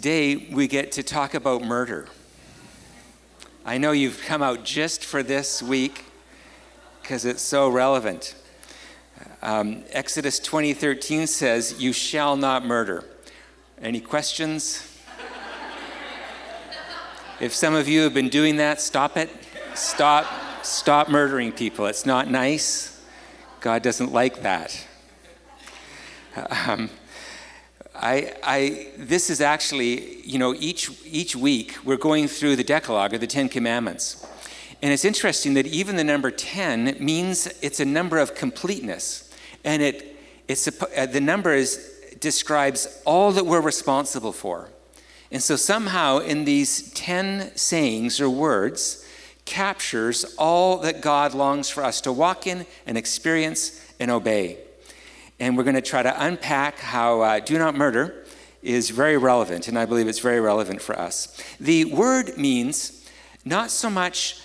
Today, we get to talk about murder. I know you've come out just for this week because it's so relevant. Um, Exodus 20:13 says, "You shall not murder." Any questions? if some of you have been doing that, stop it. Stop stop murdering people. It's not nice. God doesn't like that. Um, I, I, this is actually, you know, each, each week we're going through the Decalogue or the Ten Commandments. And it's interesting that even the number 10 means it's a number of completeness. And it, it's uh, the number is, describes all that we're responsible for. And so somehow in these 10 sayings or words captures all that God longs for us to walk in and experience and obey and we're going to try to unpack how uh, do not murder is very relevant, and I believe it's very relevant for us. The word means not so much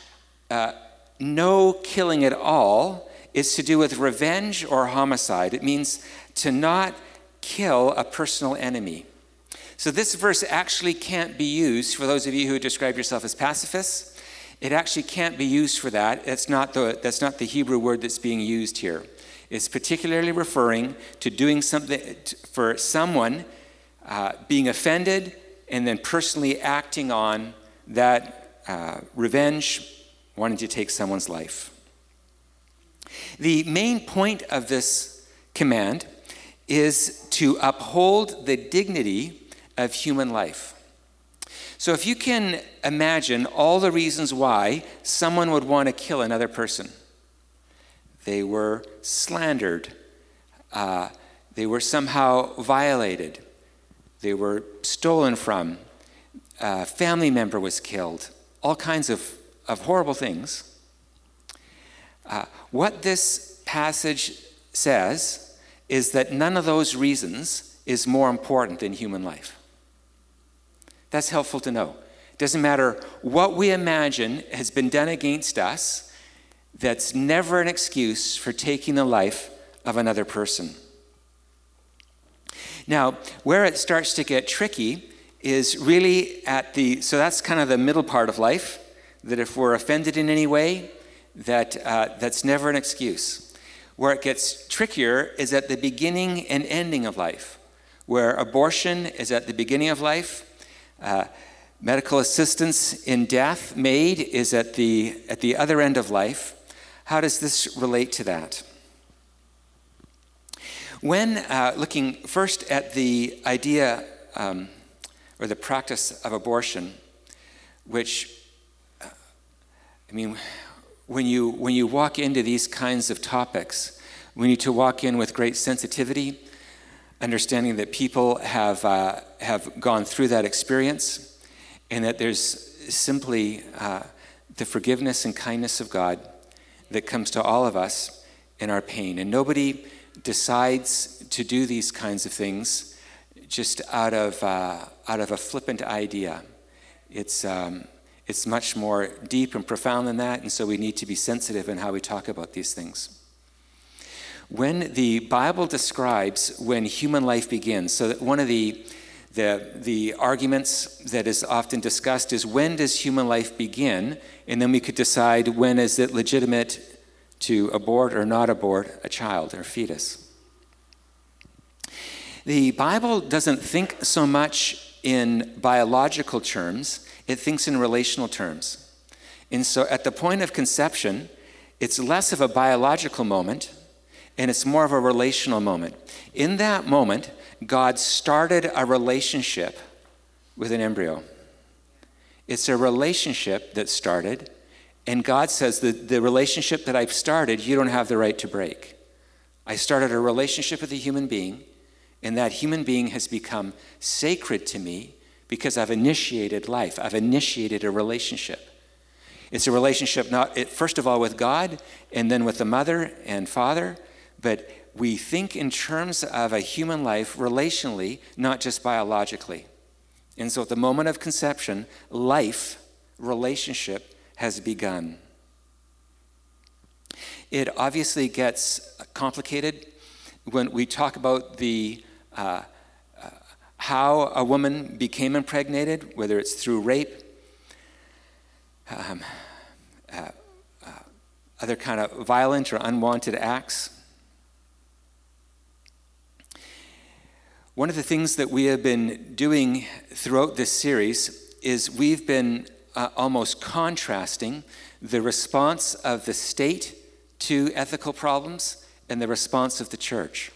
uh, no killing at all, is to do with revenge or homicide. It means to not kill a personal enemy. So this verse actually can't be used for those of you who describe yourself as pacifists. It actually can't be used for that. That's not the, that's not the Hebrew word that's being used here is particularly referring to doing something for someone uh, being offended and then personally acting on that uh, revenge, wanting to take someone's life. The main point of this command is to uphold the dignity of human life. So, if you can imagine all the reasons why someone would want to kill another person, they were slandered. Uh, they were somehow violated. They were stolen from. A family member was killed. All kinds of, of horrible things. Uh, what this passage says is that none of those reasons is more important than human life. That's helpful to know. Doesn't matter what we imagine has been done against us, that's never an excuse for taking the life of another person. Now, where it starts to get tricky is really at the, so that's kind of the middle part of life, that if we're offended in any way, that, uh, that's never an excuse. Where it gets trickier is at the beginning and ending of life, where abortion is at the beginning of life, uh, medical assistance in death MAID is at the, at the other end of life, how does this relate to that? When uh, looking first at the idea um, or the practice of abortion, which, uh, I mean, when you, when you walk into these kinds of topics, we need to walk in with great sensitivity, understanding that people have, uh, have gone through that experience, and that there's simply uh, the forgiveness and kindness of God that comes to all of us in our pain. And nobody decides to do these kinds of things just out of, uh, out of a flippant idea. It's, um, it's much more deep and profound than that, and so we need to be sensitive in how we talk about these things. When the Bible describes when human life begins, so that one of the the, the arguments that is often discussed is when does human life begin? And then we could decide when is it legitimate to abort or not abort a child or fetus. The Bible doesn't think so much in biological terms, it thinks in relational terms. And so at the point of conception, it's less of a biological moment and it's more of a relational moment. In that moment, God started a relationship with an embryo. It's a relationship that started, and God says that the relationship that I've started, you don't have the right to break. I started a relationship with a human being, and that human being has become sacred to me because I've initiated life, I've initiated a relationship. It's a relationship, not first of all with God, and then with the mother and father, but we think in terms of a human life relationally, not just biologically. And so at the moment of conception, life, relationship has begun. It obviously gets complicated when we talk about the uh, uh, how a woman became impregnated, whether it's through rape, um, uh, uh, other kind of violent or unwanted acts. One of the things that we have been doing throughout this series is we've been uh, almost contrasting the response of the state to ethical problems and the response of the church.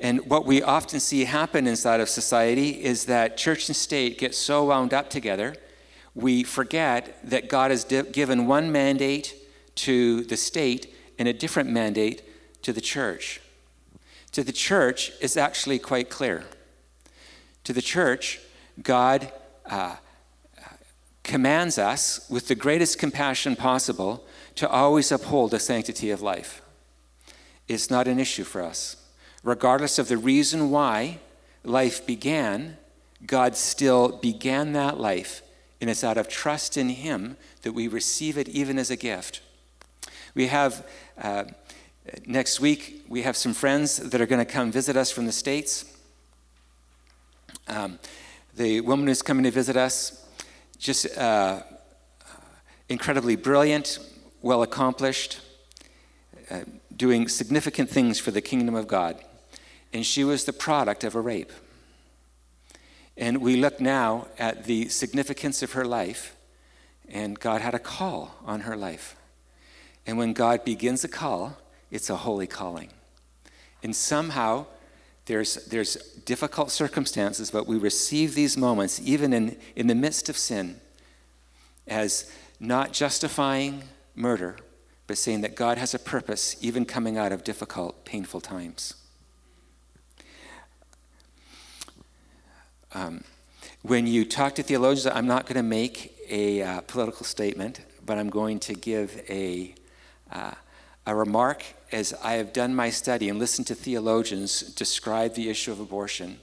And what we often see happen inside of society is that church and state get so wound up together, we forget that God has di- given one mandate to the state and a different mandate to the church. To the church is actually quite clear. To the church, God uh, commands us with the greatest compassion possible to always uphold the sanctity of life. It's not an issue for us. Regardless of the reason why life began, God still began that life, and it's out of trust in Him that we receive it even as a gift. We have, uh, next week, we have some friends that are going to come visit us from the States. Um, the woman who's coming to visit us just uh, incredibly brilliant, well accomplished, uh, doing significant things for the kingdom of God. And she was the product of a rape. And we look now at the significance of her life, and God had a call on her life. And when God begins a call, it's a holy calling. And somehow, there's, there's difficult circumstances, but we receive these moments, even in, in the midst of sin, as not justifying murder, but saying that God has a purpose, even coming out of difficult, painful times. Um, when you talk to theologians, I'm not going to make a uh, political statement, but I'm going to give a, uh, a remark as I have done my study and listened to theologians describe the issue of abortion,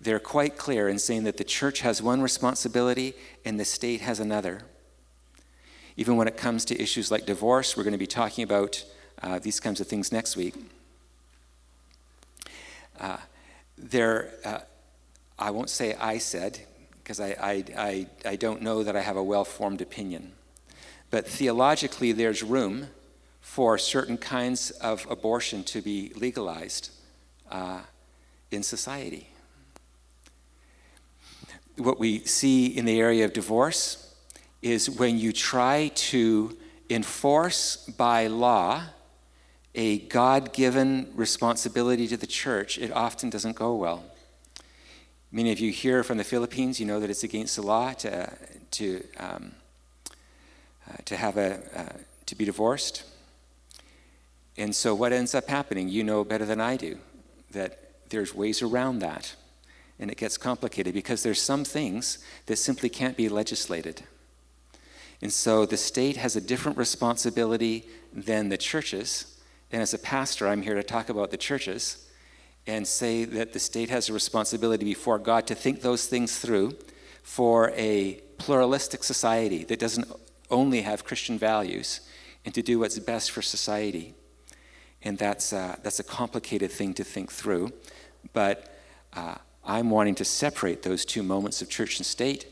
they're quite clear in saying that the church has one responsibility and the state has another. Even when it comes to issues like divorce, we're going to be talking about uh, these kinds of things next week. Uh, there, uh, I won't say I said, because I, I, I, I don't know that I have a well formed opinion. But theologically, there's room for certain kinds of abortion to be legalized uh, in society. What we see in the area of divorce is when you try to enforce by law a God given responsibility to the church, it often doesn't go well. Many of you here from the Philippines, you know that it's against the law to, to, um, uh, to, have a, uh, to be divorced. And so, what ends up happening, you know better than I do, that there's ways around that. And it gets complicated because there's some things that simply can't be legislated. And so, the state has a different responsibility than the churches. And as a pastor, I'm here to talk about the churches and say that the state has a responsibility before God to think those things through for a pluralistic society that doesn't only have Christian values and to do what's best for society. And that's, uh, that's a complicated thing to think through. But uh, I'm wanting to separate those two moments of church and state,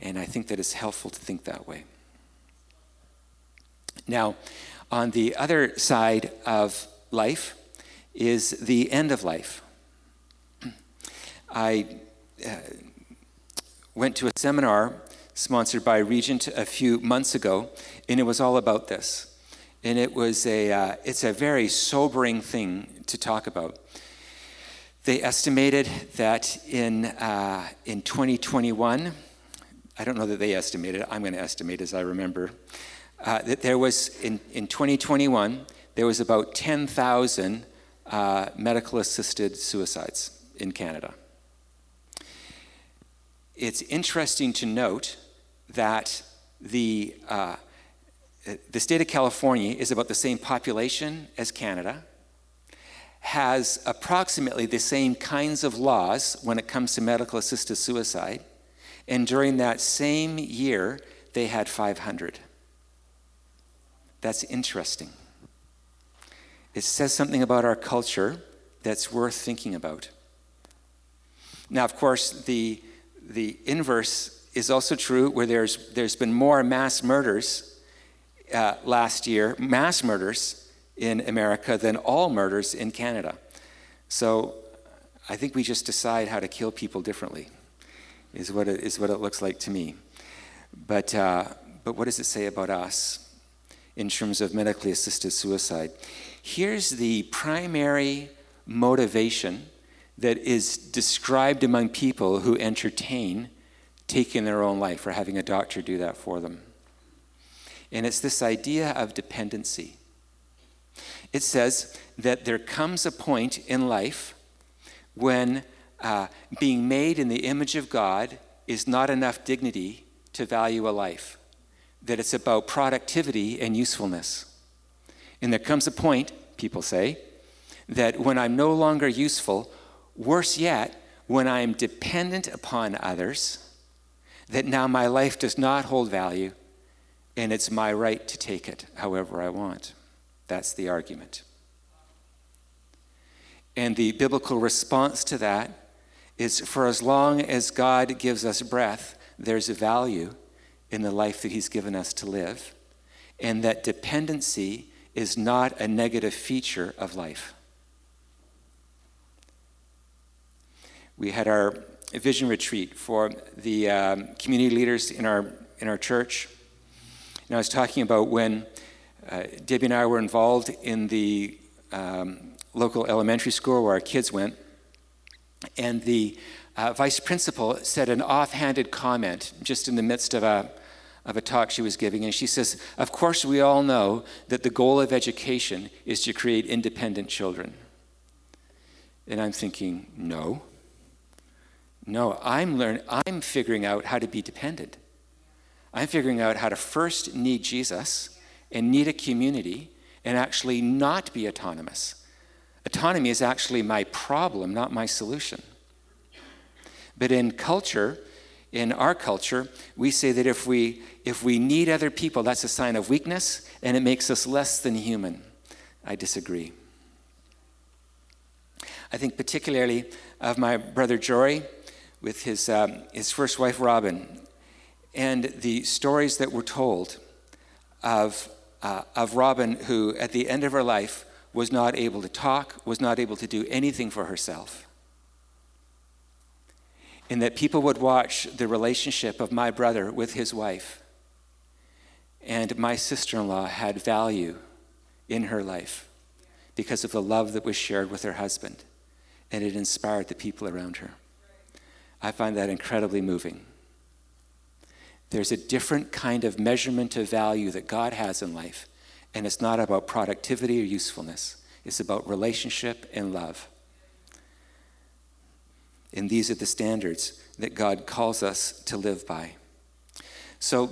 and I think that it's helpful to think that way. Now, on the other side of life is the end of life. I uh, went to a seminar sponsored by Regent a few months ago, and it was all about this and it was a uh, it's a very sobering thing to talk about. They estimated that in uh, in 2021, I don't know that they estimated. I'm going to estimate as I remember uh, that there was in in 2021 there was about 10,000 uh, medical assisted suicides in Canada. It's interesting to note that the uh, the state of California is about the same population as Canada, has approximately the same kinds of laws when it comes to medical assisted suicide, and during that same year, they had 500. That's interesting. It says something about our culture that's worth thinking about. Now, of course, the, the inverse is also true, where there's, there's been more mass murders uh, last year, mass murders in America, than all murders in Canada. So I think we just decide how to kill people differently, is what it, is what it looks like to me. But, uh, but what does it say about us in terms of medically assisted suicide? Here's the primary motivation that is described among people who entertain taking their own life or having a doctor do that for them. And it's this idea of dependency. It says that there comes a point in life when uh, being made in the image of God is not enough dignity to value a life, that it's about productivity and usefulness. And there comes a point, people say, that when I'm no longer useful, worse yet, when I'm dependent upon others, that now my life does not hold value and it's my right to take it however I want. That's the argument. And the biblical response to that is for as long as God gives us breath, there's a value in the life that He's given us to live, and that dependency is not a negative feature of life. We had our vision retreat for the um, community leaders in our, in our church. And I was talking about when uh, Debbie and I were involved in the um, local elementary school where our kids went, and the uh, vice principal said an offhanded comment just in the midst of a, of a talk she was giving. And she says, Of course, we all know that the goal of education is to create independent children. And I'm thinking, No. No, I'm learning, I'm figuring out how to be dependent. I'm figuring out how to first need Jesus and need a community and actually not be autonomous. Autonomy is actually my problem, not my solution. But in culture, in our culture, we say that if we if we need other people, that's a sign of weakness and it makes us less than human. I disagree. I think particularly of my brother Jory with his, um, his first wife Robin and the stories that were told of, uh, of Robin, who at the end of her life was not able to talk, was not able to do anything for herself. And that people would watch the relationship of my brother with his wife. And my sister in law had value in her life because of the love that was shared with her husband. And it inspired the people around her. I find that incredibly moving. There's a different kind of measurement of value that God has in life, and it's not about productivity or usefulness, it's about relationship and love. And these are the standards that God calls us to live by. So,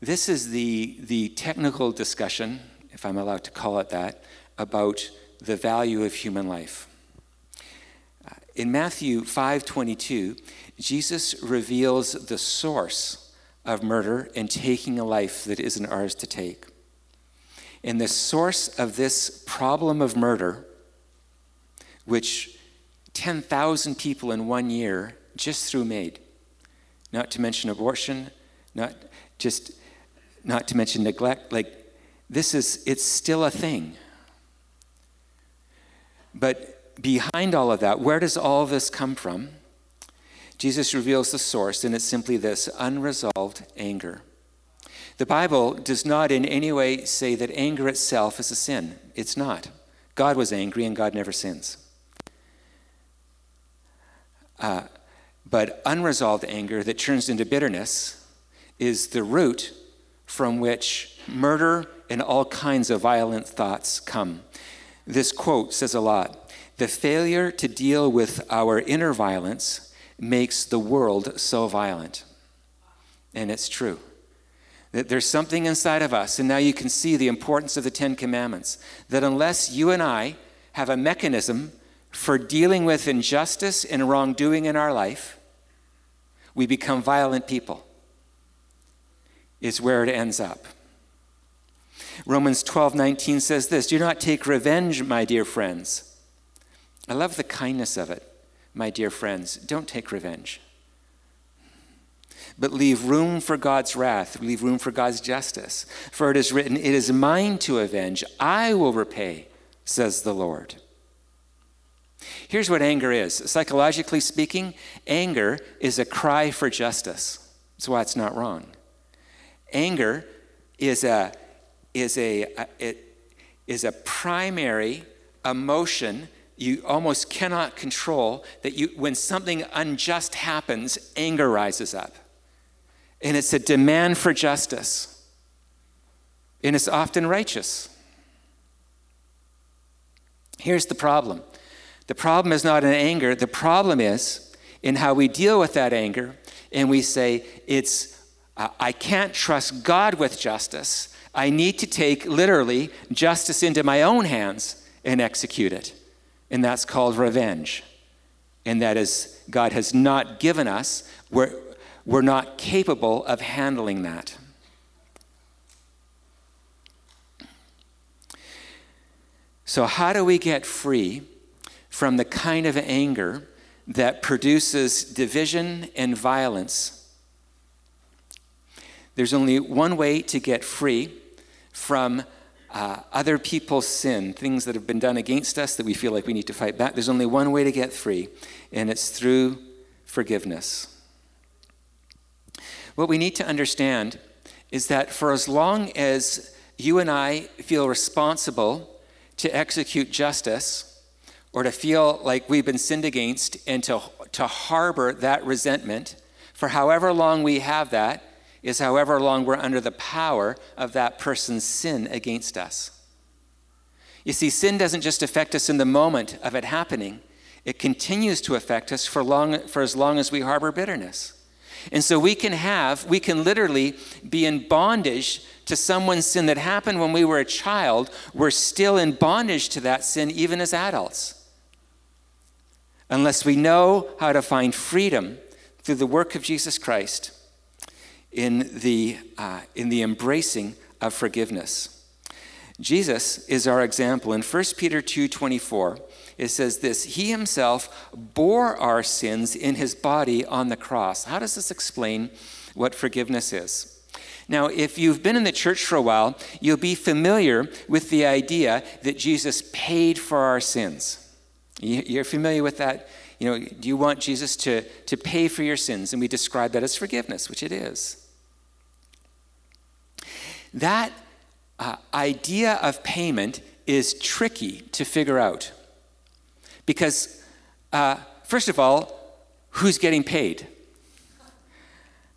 this is the, the technical discussion, if I'm allowed to call it that, about the value of human life. Uh, in Matthew 5:22, Jesus reveals the source of murder and taking a life that isn't ours to take. And the source of this problem of murder, which 10,000 people in one year just through MAID, not to mention abortion, not just not to mention neglect, like this is it's still a thing. But behind all of that, where does all this come from? Jesus reveals the source, and it's simply this unresolved anger. The Bible does not in any way say that anger itself is a sin. It's not. God was angry, and God never sins. Uh, but unresolved anger that turns into bitterness is the root from which murder and all kinds of violent thoughts come. This quote says a lot. The failure to deal with our inner violence makes the world so violent. And it's true. That there's something inside of us, and now you can see the importance of the Ten Commandments. That unless you and I have a mechanism for dealing with injustice and wrongdoing in our life, we become violent people, is where it ends up. Romans 12 19 says this Do not take revenge, my dear friends I love the kindness of it. My dear friends, don't take revenge. But leave room for God's wrath, leave room for God's justice. For it is written, It is mine to avenge, I will repay, says the Lord. Here's what anger is psychologically speaking, anger is a cry for justice. That's why it's not wrong. Anger is a, is a, a it is a primary emotion you almost cannot control that you when something unjust happens anger rises up. And it's a demand for justice. And it's often righteous. Here's the problem. The problem is not in anger. The problem is in how we deal with that anger and we say it's uh, i can't trust god with justice. I need to take literally justice into my own hands and execute it and that's called revenge. And that is, God has not given us, we're, we're not capable of handling that. So, how do we get free from the kind of anger that produces division and violence? There's only one way to get free from uh, other people's sin, things that have been done against us that we feel like we need to fight back. There's only one way to get free, and it's through forgiveness. What we need to understand is that for as long as you and I feel responsible to execute justice or to feel like we've been sinned against and to, to harbor that resentment, for however long we have that, is however long we're under the power of that person's sin against us. You see, sin doesn't just affect us in the moment of it happening, it continues to affect us for, long, for as long as we harbor bitterness. And so we can have, we can literally be in bondage to someone's sin that happened when we were a child. We're still in bondage to that sin even as adults. Unless we know how to find freedom through the work of Jesus Christ in the, uh, in the embracing of forgiveness. Jesus is our example. In 1 Peter 2:24, it says this, he himself bore our sins in his body on the cross. How does this explain what forgiveness is? Now, if you've been in the church for a while, you'll be familiar with the idea that Jesus paid for our sins. You're familiar with that you know, do you want Jesus to, to pay for your sins? And we describe that as forgiveness, which it is. That uh, idea of payment is tricky to figure out. Because, uh, first of all, who's getting paid?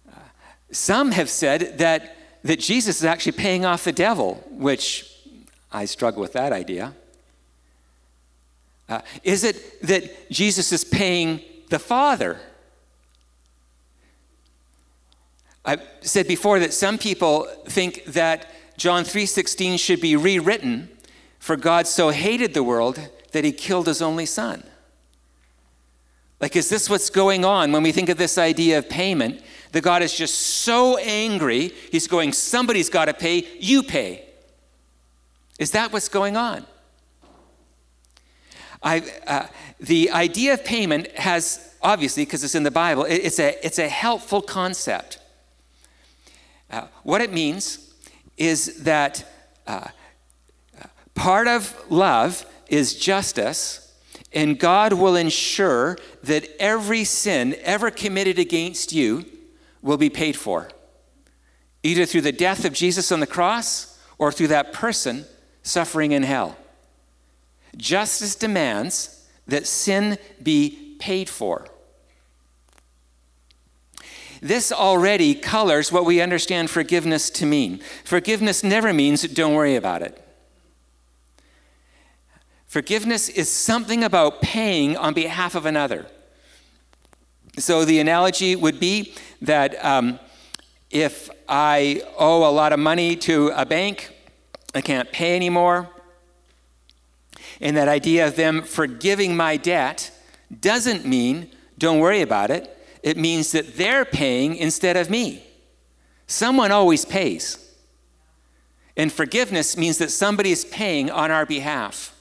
Uh, some have said that, that Jesus is actually paying off the devil, which I struggle with that idea. Uh, is it that Jesus is paying the Father? I said before that some people think that John 3:16 should be rewritten for God so hated the world that he killed his only son. Like is this what's going on when we think of this idea of payment? That God is just so angry, he's going somebody's got to pay, you pay. Is that what's going on? I, uh, the idea of payment has, obviously, because it's in the Bible, it, it's, a, it's a helpful concept. Uh, what it means is that uh, part of love is justice, and God will ensure that every sin ever committed against you will be paid for, either through the death of Jesus on the cross or through that person suffering in hell. Justice demands that sin be paid for. This already colors what we understand forgiveness to mean. Forgiveness never means don't worry about it. Forgiveness is something about paying on behalf of another. So the analogy would be that um, if I owe a lot of money to a bank, I can't pay anymore. And that idea of them forgiving my debt doesn't mean don't worry about it. It means that they're paying instead of me. Someone always pays. And forgiveness means that somebody is paying on our behalf.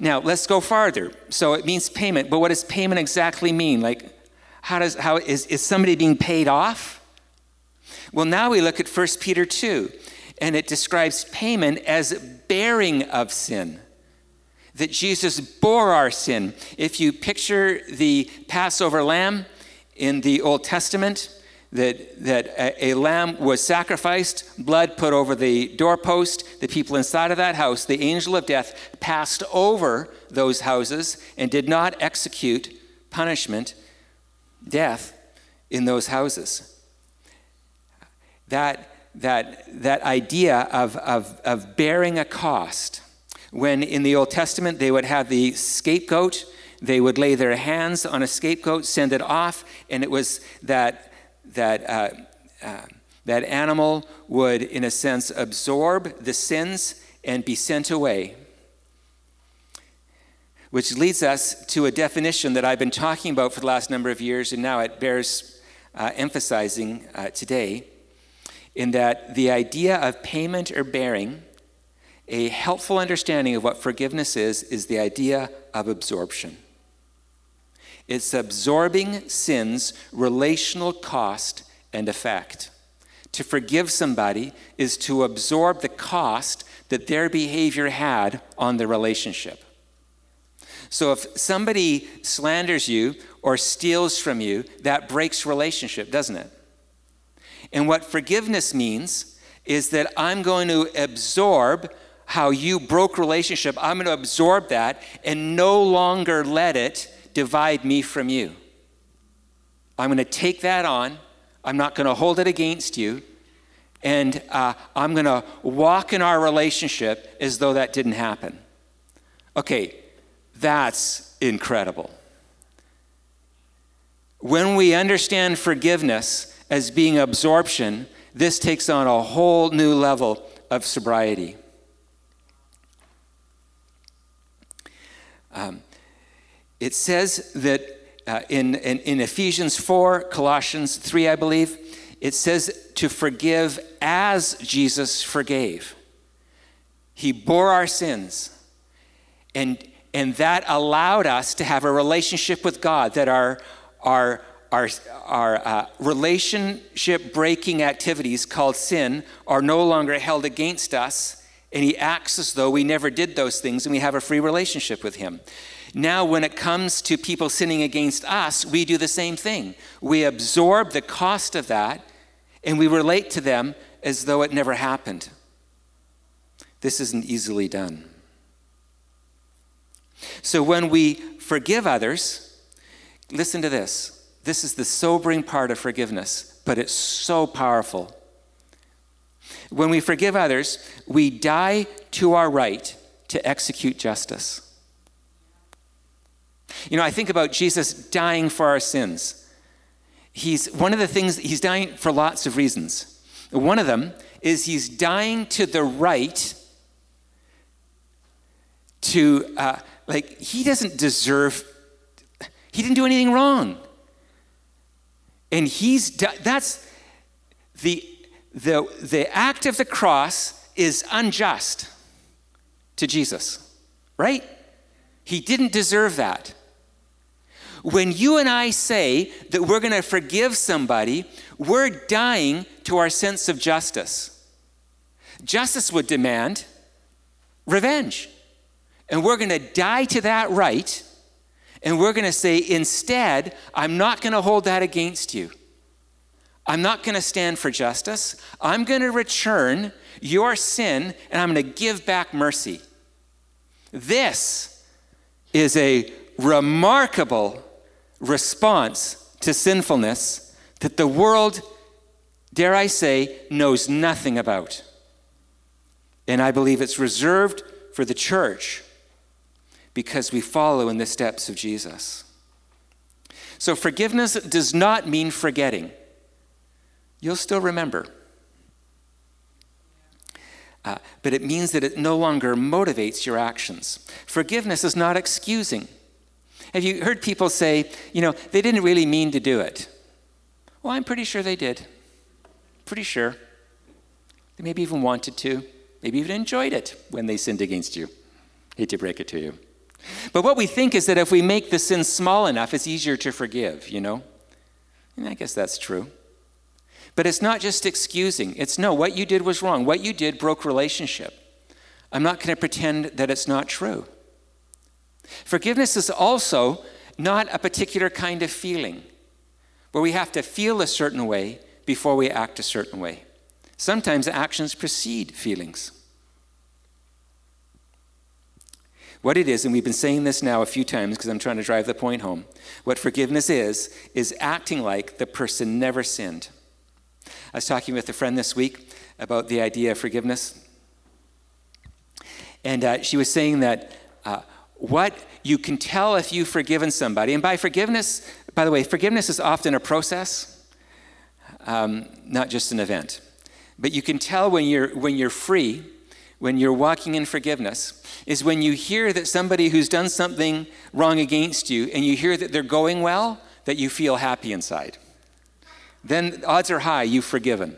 Now, let's go farther. So it means payment, but what does payment exactly mean? Like, how does, how, is, is somebody being paid off? Well, now we look at 1 Peter 2, and it describes payment as bearing of sin. That Jesus bore our sin. If you picture the Passover lamb in the Old Testament, that, that a, a, lamb was sacrificed, blood put over the doorpost. The people inside of that house, the angel of death, passed over those houses and did not execute punishment, death, in those houses. That, that, that idea of, of, of bearing a cost, when in the Old Testament they would have the scapegoat, they would lay their hands on a scapegoat, send it off, and it was that that, uh, uh, that animal would, in a sense, absorb the sins and be sent away. Which leads us to a definition that I've been talking about for the last number of years, and now it bears uh, emphasizing uh, today, in that the idea of payment or bearing, a helpful understanding of what forgiveness is, is the idea of absorption. It's absorbing sin's relational cost and effect. To forgive somebody is to absorb the cost that their behavior had on the relationship. So if somebody slanders you or steals from you, that breaks relationship, doesn't it? And what forgiveness means is that I'm going to absorb how you broke relationship. I'm going to absorb that and no longer let it divide me from you. I'm going to take that on. I'm not going to hold it against you. And uh, I'm going to walk in our relationship as though that didn't happen. Okay, that's incredible. When we understand forgiveness as being absorption, this takes on a whole new level of sobriety. Um, it says that uh, in, in, in Ephesians 4, Colossians 3, I believe, it says to forgive as Jesus forgave. He bore our sins. And, and that allowed us to have a relationship with God, that our, our, our, our uh, relationship breaking activities called sin are no longer held against us. And He acts as though we never did those things and we have a free relationship with Him. Now, when it comes to people sinning against us, we do the same thing. We absorb the cost of that and we relate to them as though it never happened. This isn't easily done. So, when we forgive others, listen to this. This is the sobering part of forgiveness, but it's so powerful. When we forgive others, we die to our right to execute justice. You know, I think about Jesus dying for our sins. He's one of the things, he's dying for lots of reasons. One of them is he's dying to the right to, uh, like, he doesn't deserve, he didn't do anything wrong. And he's, that's the, the, the act of the cross is unjust to Jesus, right? He didn't deserve that. When you and I say that we're going to forgive somebody, we're dying to our sense of justice. Justice would demand revenge. And we're going to die to that right. And we're going to say, instead, I'm not going to hold that against you. I'm not going to stand for justice. I'm going to return your sin and I'm going to give back mercy. This is a remarkable response to sinfulness that the world, dare I say, knows nothing about. And I believe it's reserved for the church because we follow in the steps of Jesus. So forgiveness does not mean forgetting. You'll still remember. Uh, but it means that it no longer motivates your actions. Forgiveness is not excusing. Have you heard people say, you know, they didn't really mean to do it? Well, I'm pretty sure they did. Pretty sure. They maybe even wanted to, maybe even enjoyed it when they sinned against you. Hate to break it to you. But what we think is that if we make the sin small enough, it's easier to forgive, you know? And I guess that's true. But it's not just excusing. It's no, what you did was wrong. What you did broke relationship. I'm not going to pretend that it's not true. Forgiveness is also not a particular kind of feeling where we have to feel a certain way before we act a certain way. Sometimes actions precede feelings. What it is, and we've been saying this now a few times because I'm trying to drive the point home, what forgiveness is, is acting like the person never sinned. I was talking with a friend this week about the idea of forgiveness. And uh, she was saying that uh, what you can tell if you've forgiven somebody, and by forgiveness, by the way, forgiveness is often a process, um, not just an event. But you can tell when you're, when you're free, when you're walking in forgiveness, is when you hear that somebody who's done something wrong against you and you hear that they're going well, that you feel happy inside then odds are high you've forgiven.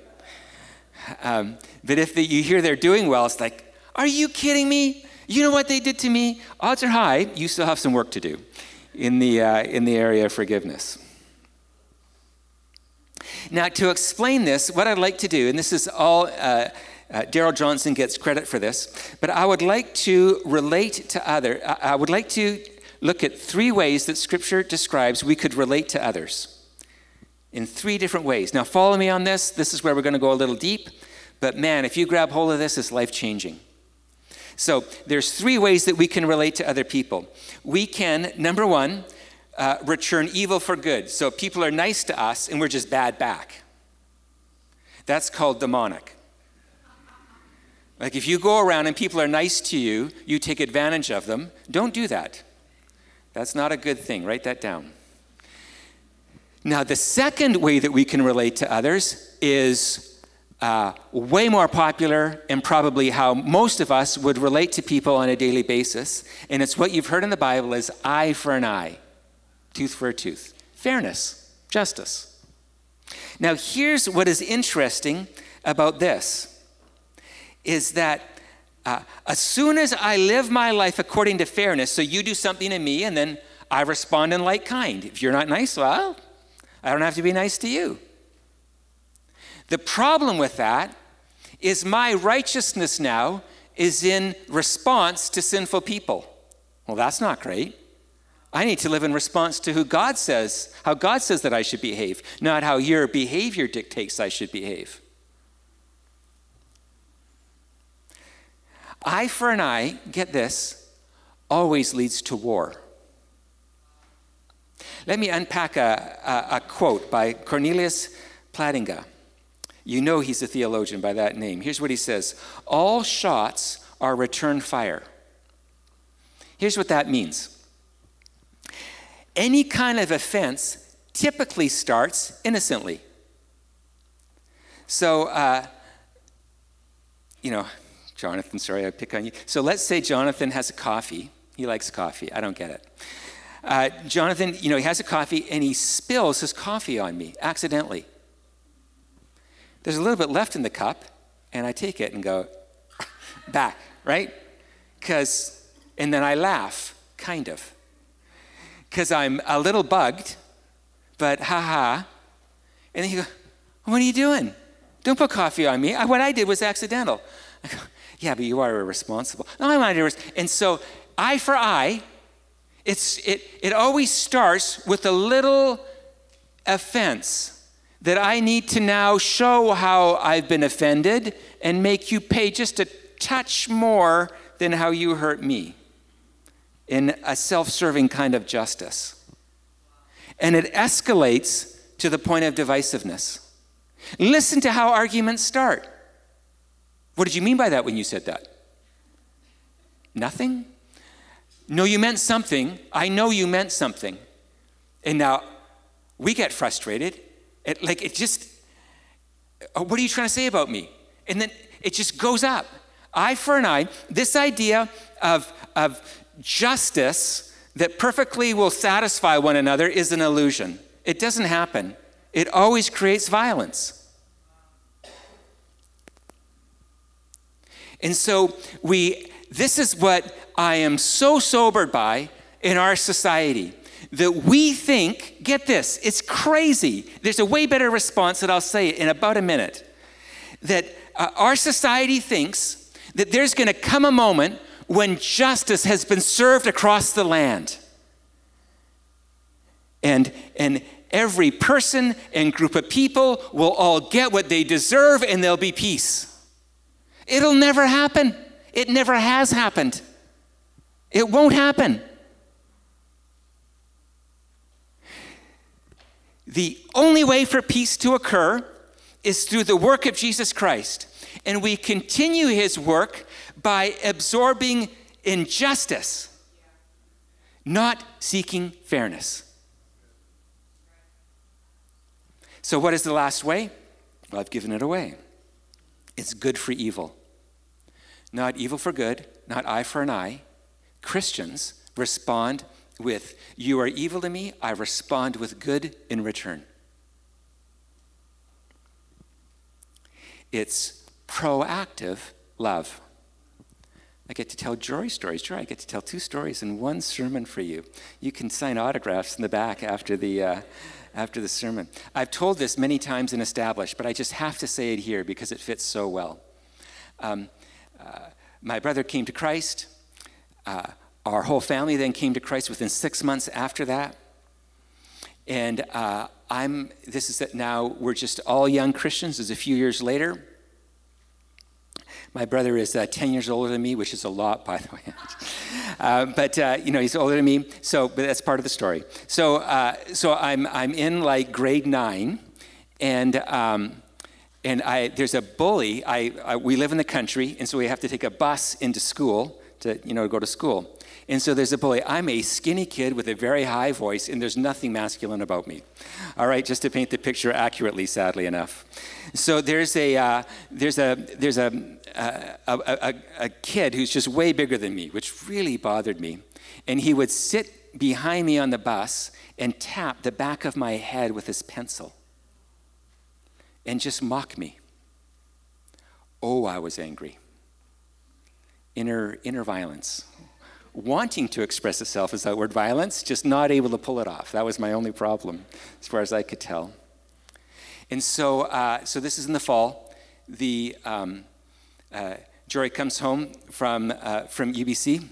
Um, but if the, you hear they're doing well, it's like, are you kidding me? You know what they did to me? Odds are high you still have some work to do in the, uh, in the area of forgiveness. Now, to explain this, what I'd like to do, and this is all, uh, uh, Darrell Johnson gets credit for this, but I would like to relate to other. I, I would like to look at three ways that Scripture describes we could relate to others in three different ways. Now, follow me on this. This is where we're going to go a little deep. But man, if you grab hold of this, it's life changing. So, there's three ways that we can relate to other people. We can, number one, uh, return evil for good. So, people are nice to us and we're just bad back. That's called demonic. Like if you go around and people are nice to you, you take advantage of them, don't do that. That's not a good thing. Write that down. Now, the second way that we can relate to others is uh, way more popular and probably how most of us would relate to people on a daily basis. And it's what you've heard in the Bible is eye for an eye, tooth for a tooth. Fairness, justice. Now, here's what is interesting about this is that uh, as soon as I live my life according to fairness, so you do something to me and then I respond in like kind. If you're not nice, well, I don't have to be nice to you. The problem with that is my righteousness now is in response to sinful people. Well, that's not great. I need to live in response to who God says, how God says that I should behave, not how your behavior dictates I should behave. Eye for an eye, get this, always leads to war. Let me unpack a, a, a quote by Cornelius Plantinga. You know he's a theologian by that name. Here's what he says All shots are return fire. Here's what that means any kind of offense typically starts innocently. So, uh, you know, Jonathan, sorry, I pick on you. So let's say Jonathan has a coffee. He likes coffee. I don't get it. Uh, Jonathan, you know, he has a coffee and he spills his coffee on me accidentally. There's a little bit left in the cup, and I take it and go back, right? Because, and then I laugh, kind of. Because I'm a little bugged, but haha. And then he go, What are you doing? Don't put coffee on me. What I did was accidental. I go, Yeah, but you are irresponsible. No, I'm not irresponsible. And so, eye for eye, it's, it, it always starts with a little offense that I need to now show how I've been offended and make you pay just a touch more than how you hurt me in a self serving kind of justice. And it escalates to the point of divisiveness. Listen to how arguments start. What did you mean by that when you said that? Nothing? No, you meant something. I know you meant something. And now we get frustrated. It, like, it just, oh, what are you trying to say about me? And then it just goes up. Eye for an eye. This idea of, of justice that perfectly will satisfy one another is an illusion. It doesn't happen, it always creates violence. And so we this is what I am so sobered by in our society that we think, get this, it's crazy. There's a way better response that I'll say in about a minute. That uh, our society thinks that there's going to come a moment when justice has been served across the land. And, and every person and group of people will all get what they deserve and there'll be peace. It'll never happen. It never has happened. It won't happen. The only way for peace to occur is through the work of Jesus Christ. And we continue his work by absorbing injustice, not seeking fairness. So, what is the last way? Well, I've given it away. It's good for evil. Not evil for good, not eye for an eye. Christians respond with, You are evil to me, I respond with good in return. It's proactive love. I get to tell Jory stories. Jory, I get to tell two stories in one sermon for you. You can sign autographs in the back after the, uh, after the sermon. I've told this many times in Established, but I just have to say it here because it fits so well. Um, uh, my brother came to Christ. Uh, our whole family then came to Christ within six months after that. And uh, I'm, this is that now we're just all young Christians. It's a few years later. My brother is uh, 10 years older than me, which is a lot, by the way. uh, but, uh, you know, he's older than me, so, but that's part of the story. So, so I'm, I'm in like grade nine, and, um, and I, there's a bully. I, I, we live in the country, and so we have to take a bus into school to, you know, go to school. And so there's a bully. I'm a skinny kid with a very high voice, and there's nothing masculine about me. All right, just to paint the picture accurately, sadly enough. So there's a uh, there's a there's a, a, a, a kid who's just way bigger than me, which really bothered me. And he would sit behind me on the bus and tap the back of my head with his pencil and just mock me. Oh, I was angry. Inner, inner violence wanting to express itself as that word violence, just not able to pull it off. That was my only problem, as far as I could tell. And so, uh, so this is in the fall. The um, uh, Jory comes home from uh, from UBC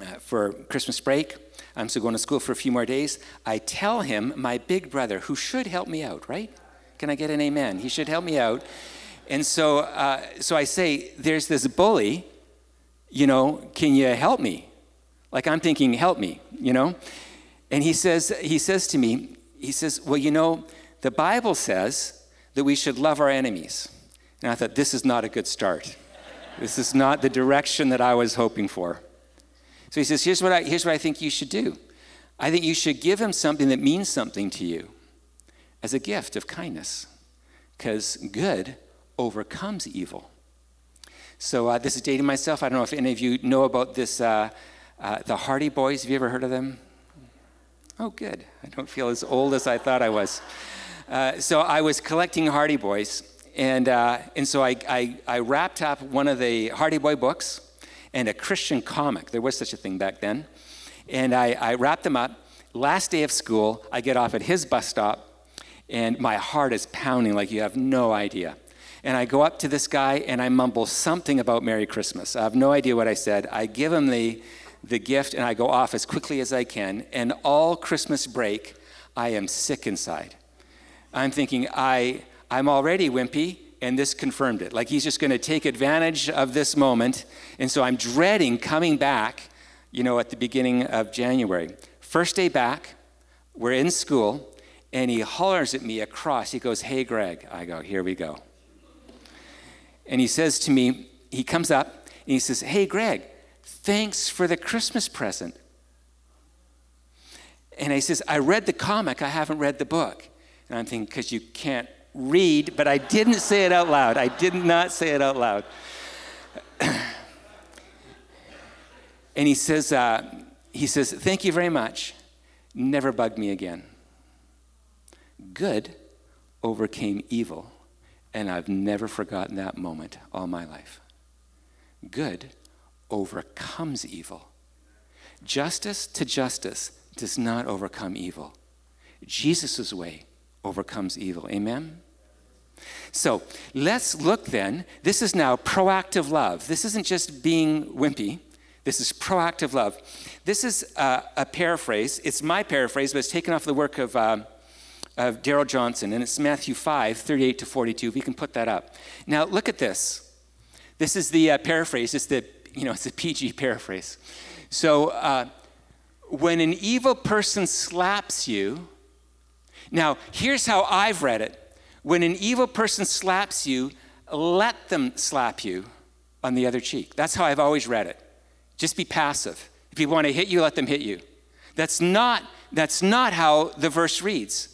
uh, for Christmas break. I'm still going to school for a few more days. I tell him my big brother, who should help me out, right? Can I get an amen? He should help me out. And so, uh, so I say, there's this bully you know, can you help me? Like I'm thinking, help me, you know? And he says, he says to me, he says, well, you know, the Bible says that we should love our enemies. And I thought, this is not a good start. this is not the direction that I was hoping for. So he says, here's what I, here's what I think you should do. I think you should give him something that means something to you as a gift of kindness, because good overcomes evil. So uh, this is dating myself. I don't know if any of you know about this, uh, uh, the Hardy Boys. Have you ever heard of them? Oh, good. I don't feel as old as I thought I was. Uh, so I was collecting Hardy Boys, and, uh, and so I, I, I wrapped up one of the Hardy Boy books and a Christian comic. There was such a thing back then. And I, I wrapped them up. Last day of school, I get off at his bus stop, and my heart is pounding like you have no idea and I go up to this guy and I mumble something about Merry Christmas. I have no idea what I said. I give him the, the gift and I go off as quickly as I can. And all Christmas break, I am sick inside. I'm thinking, I, I'm already wimpy, and this confirmed it. Like he's just going to take advantage of this moment. And so I'm dreading coming back, you know, at the beginning of January. First day back, we're in school, and he hollers at me across. He goes, Hey, Greg. I go, Here we go and he says to me, he comes up and he says, Hey, Greg, thanks for the Christmas present. And he says, I read the comic, I haven't read the book. And I'm thinking, because you can't read, but I didn't say it out loud. I did not say it out loud. and he says, uh, he says, thank you very much. Never bug me again. Good overcame evil and I've never forgotten that moment all my life. Good overcomes evil. Justice to justice does not overcome evil. Jesus' way overcomes evil. Amen? So let's look then. This is now proactive love. This isn't just being wimpy. This is proactive love. This is uh, a paraphrase. It's my paraphrase, but it's taken off the work of, uh, of Darrell Johnson, and it's Matthew 5, 38 to 42. If you can put that up. Now, look at this. This is the uh, paraphrase. It's the, you know, it's a PG paraphrase. So, uh, when an evil person slaps you, now, here's how I've read it. When an evil person slaps you, let them slap you on the other cheek. That's how I've always read it. Just be passive. If people want to hit you, let them hit you. That's not, that's not how the verse reads.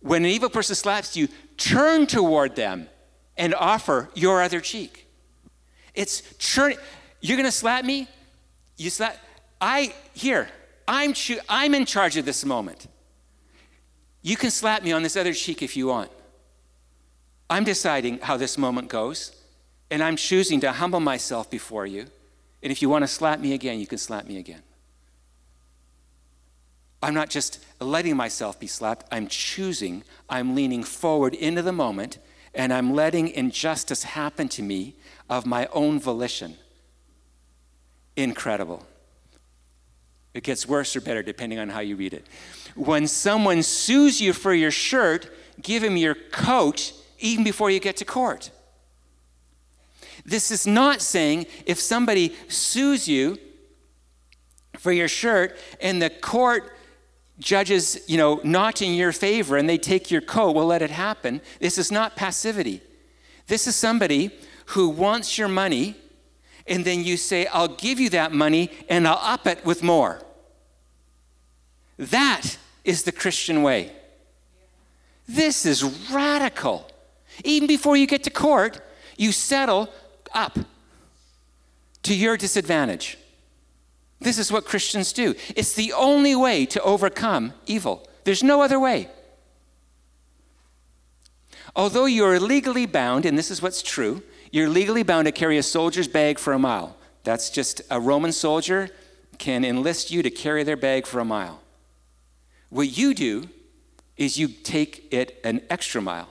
When an evil person slaps you, turn toward them and offer your other cheek. It's turn. You're going to slap me? You slap. I here. I'm cho- I'm in charge of this moment. You can slap me on this other cheek if you want. I'm deciding how this moment goes, and I'm choosing to humble myself before you. And if you want to slap me again, you can slap me again. I'm not just letting myself be slapped, I'm choosing, I'm leaning forward into the moment, and I'm letting injustice happen to me of my own volition. Incredible. It gets worse or better depending on how you read it. When someone sues you for your shirt, give him your coat even before you get to court. This is not saying if somebody sues you for your shirt and the court judges, you know, not in your favor and they take your coat, well, let it happen. This is not passivity. This is somebody who wants your money and then you say, I'll give you that money and I'll up it with more. That is the Christian way. This is radical. Even before you get to court, you settle up to your disadvantage. This is what Christians do. It's the only way to overcome evil. There's no other way. Although you're legally bound, and this is what's true, you're legally bound to carry a soldier's bag for a mile. That's just a Roman soldier can enlist you to carry their bag for a mile. What you do is you take it an extra mile.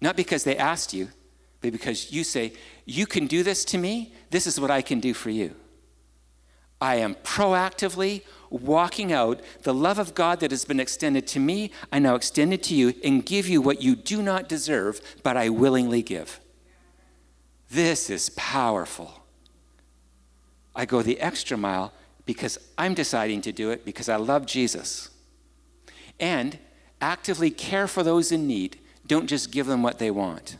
Not because they asked you, but because you say, You can do this to me, this is what I can do for you. I am proactively walking out the love of God that has been extended to me. I now extend it to you and give you what you do not deserve, but I willingly give. This is powerful. I go the extra mile because I'm deciding to do it because I love Jesus. And actively care for those in need. Don't just give them what they want.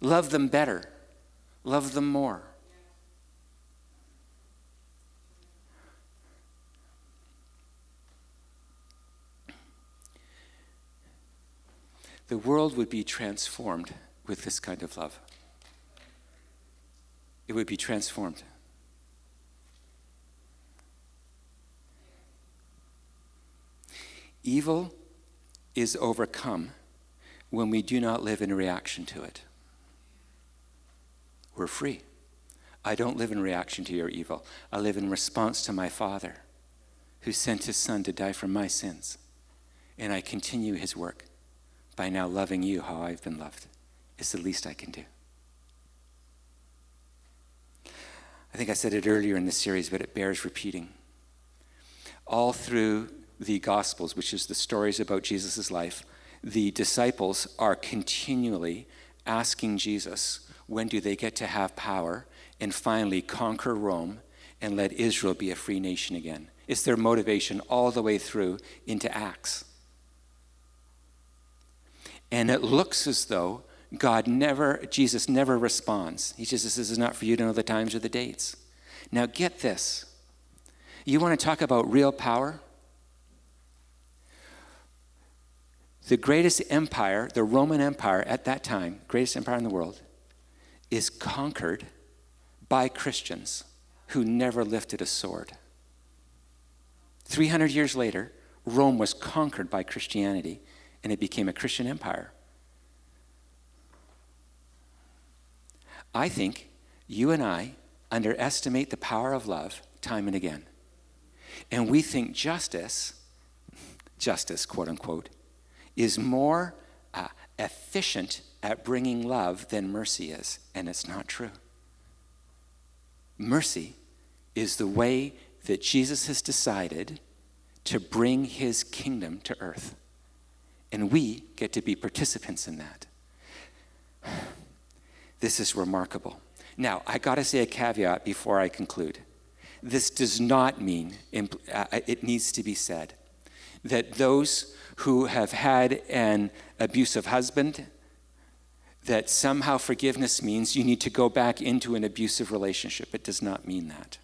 Love them better, love them more. The world would be transformed with this kind of love. It would be transformed. Evil is overcome when we do not live in reaction to it. We're free. I don't live in reaction to your evil. I live in response to my Father who sent his Son to die for my sins. And I continue his work by now loving you how I've been loved. It's the least I can do. I think I said it earlier in the series, but it bears repeating. All through the Gospels, which is the stories about Jesus' life, the disciples are continually asking Jesus, when do they get to have power and finally conquer Rome and let Israel be a free nation again? It's their motivation all the way through into Acts. And it looks as though God never, Jesus never responds. He just says, This is not for you to know the times or the dates. Now, get this. You want to talk about real power? The greatest empire, the Roman Empire at that time, greatest empire in the world, is conquered by Christians who never lifted a sword. 300 years later, Rome was conquered by Christianity and it became a Christian empire. I think you and I underestimate the power of love time and again. And we think justice, justice, quote unquote, is more uh, efficient at bringing love than mercy is. And it's not true. Mercy is the way that Jesus has decided to bring his kingdom to earth. And we get to be participants in that. This is remarkable. Now, I got to say a caveat before I conclude. This does not mean, uh, it needs to be said, that those who have had an abusive husband, that somehow forgiveness means you need to go back into an abusive relationship. It does not mean that.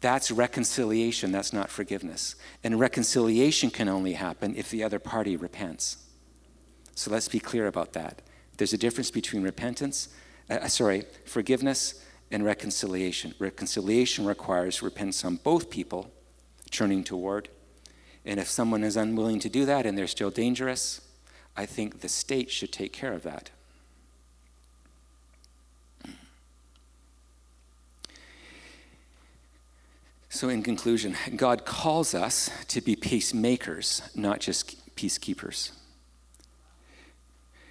That's reconciliation, that's not forgiveness. And reconciliation can only happen if the other party repents. So let's be clear about that. There's a difference between repentance, uh, uh sorry, forgiveness and reconciliation. Reconciliation requires repentance on both people turning toward. And if someone is unwilling to do that and they're still dangerous, I think the state should take care of that. So, in conclusion, God calls us to be peacemakers, not just peacekeepers.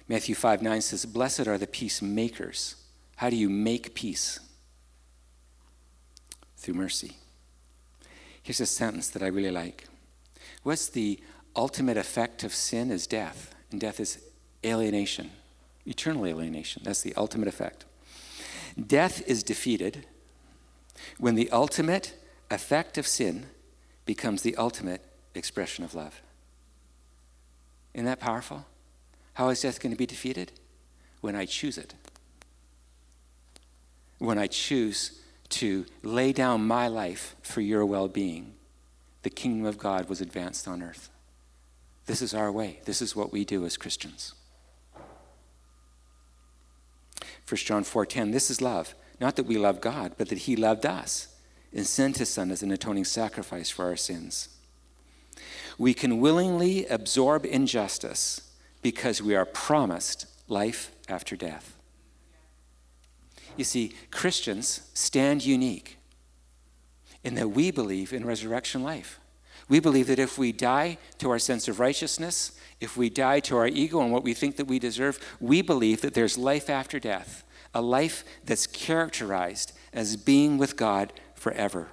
Matthew 5 9 says, Blessed are the peacemakers. How do you make peace? Through mercy. Here's a sentence that I really like. What's the ultimate effect of sin is death, and death is alienation, eternal alienation. That's the ultimate effect. Death is defeated when the ultimate effect of sin becomes the ultimate expression of love. Isn't that powerful? How is death going to be defeated? When I choose it. When I choose to lay down my life for your well being, the kingdom of God was advanced on earth. This is our way. This is what we do as Christians. 1 John 4:10 This is love, not that we love God, but that he loved us and sent his son as an atoning sacrifice for our sins. We can willingly absorb injustice because we are promised life after death. You see, Christians stand unique in that we believe in resurrection life. We believe that if we die to our sense of righteousness, if we die to our ego and what we think that we deserve, we believe that there's life after death, a life that's characterized as being with God forever.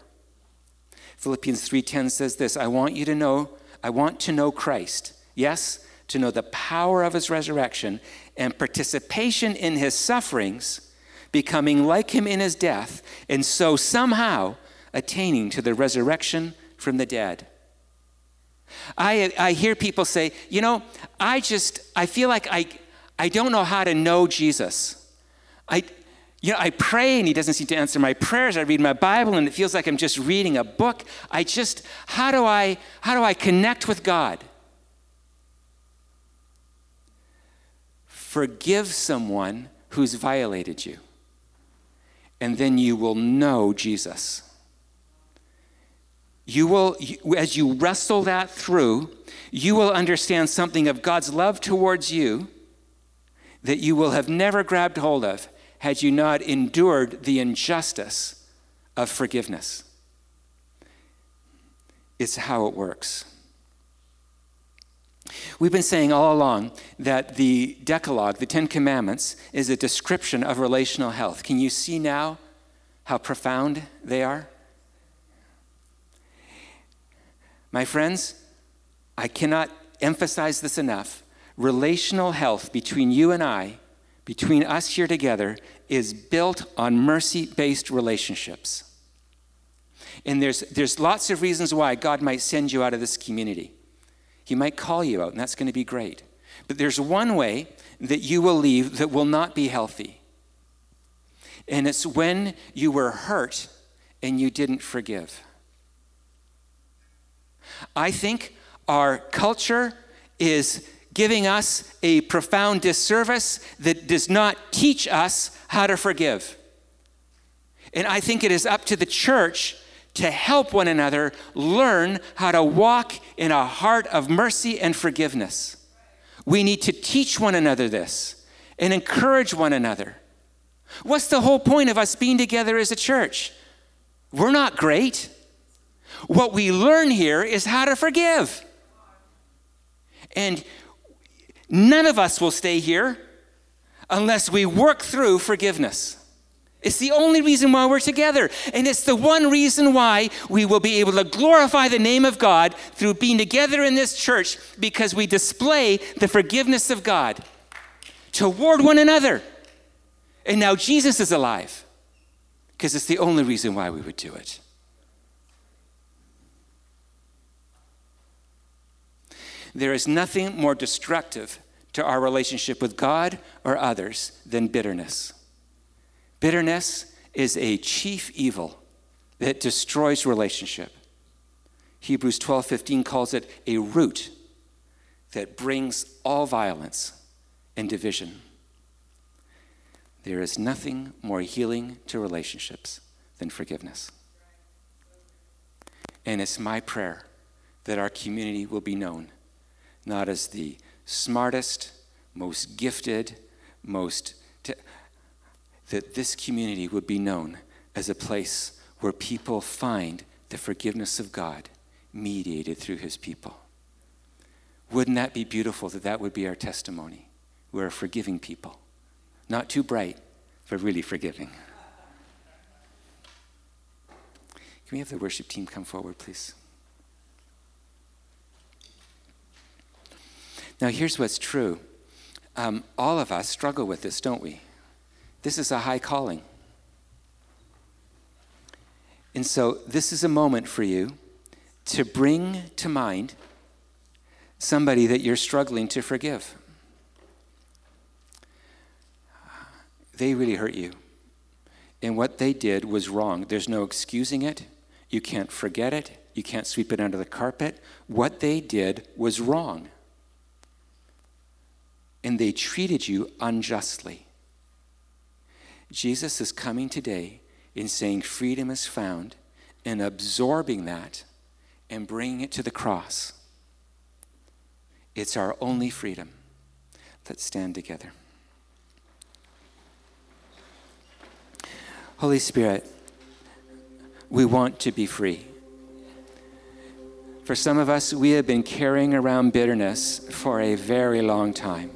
Philippians 3:10 says this, I want you to know, I want to know Christ. Yes, to know the power of his resurrection and participation in his sufferings, becoming like him in his death, and so somehow attaining to the resurrection from the dead. I, I hear people say, you know, I just, I feel like I, I don't know how to know Jesus. I, you know, I pray and he doesn't seem to answer my prayers. I read my Bible and it feels like I'm just reading a book. I just, how do I, how do I connect with God? Forgive someone who's violated you, and then you will know Jesus. You will, as you wrestle that through, you will understand something of God's love towards you that you will have never grabbed hold of had you not endured the injustice of forgiveness. It's how it works. We've been saying all along that the Decalogue, the Ten Commandments, is a description of relational health. Can you see now how profound they are? My friends, I cannot emphasize this enough. Relational health between you and I between us here together is built on mercy based relationships. And there's, there's lots of reasons why God might send you out of this community. He might call you out, and that's going to be great. But there's one way that you will leave that will not be healthy. And it's when you were hurt and you didn't forgive. I think our culture is giving us a profound disservice that does not teach us how to forgive. And I think it is up to the church to help one another learn how to walk in a heart of mercy and forgiveness. We need to teach one another this and encourage one another. What's the whole point of us being together as a church? We're not great. What we learn here is how to forgive. And none of us will stay here unless we work through forgiveness. It's the only reason why we're together. And it's the one reason why we will be able to glorify the name of God through being together in this church because we display the forgiveness of God toward one another. And now Jesus is alive because it's the only reason why we would do it. There is nothing more destructive to our relationship with God or others than bitterness. Bitterness is a chief evil that destroys relationship. Hebrews 12:15 calls it a root that brings all violence and division. There is nothing more healing to relationships than forgiveness. And it's my prayer that our community will be known not as the smartest, most gifted, most. T- that this community would be known as a place where people find the forgiveness of God mediated through his people. Wouldn't that be beautiful that that would be our testimony? We're a forgiving people. Not too bright, but really forgiving. Can we have the worship team come forward, please? Now, here's what's true um, all of us struggle with this, don't we? This is a high calling. And so, this is a moment for you to bring to mind somebody that you're struggling to forgive. They really hurt you. And what they did was wrong. There's no excusing it. You can't forget it. You can't sweep it under the carpet. What they did was wrong and they treated you unjustly. Jesus is coming today in saying freedom is found in absorbing that and bringing it to the cross. It's our only freedom. Let's stand together. Holy Spirit, we want to be free. For some of us, we have been carrying around bitterness for a very long time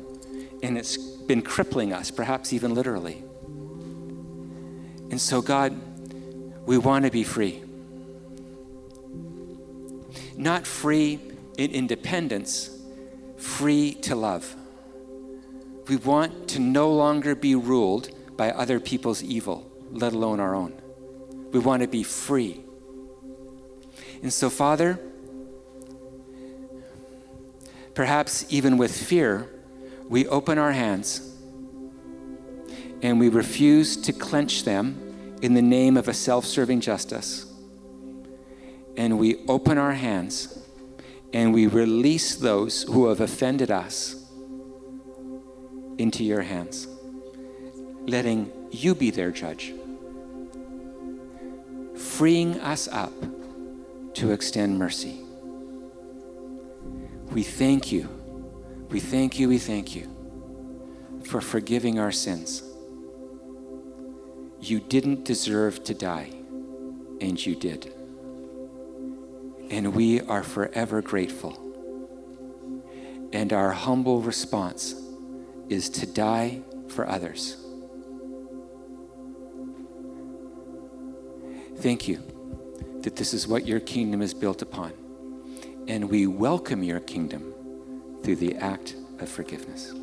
and it's been crippling us, perhaps even literally. And so, God, we want to be free. Not free in independence, free to love. We want to no longer be ruled by other people's evil, let alone our own. We want to be free. And so, Father, perhaps even with fear, we open our hands and we refuse to clench them in the name of a self serving justice. And we open our hands and we release those who have offended us into your hands, letting you be their judge, freeing us up to extend mercy. We thank you we thank you, we thank you for forgiving our sins. You didn't deserve to die, and you did. And we are forever grateful. And our humble response is to die for others. Thank you that this is what your kingdom is built upon. And we welcome your kingdom through the act of forgiveness.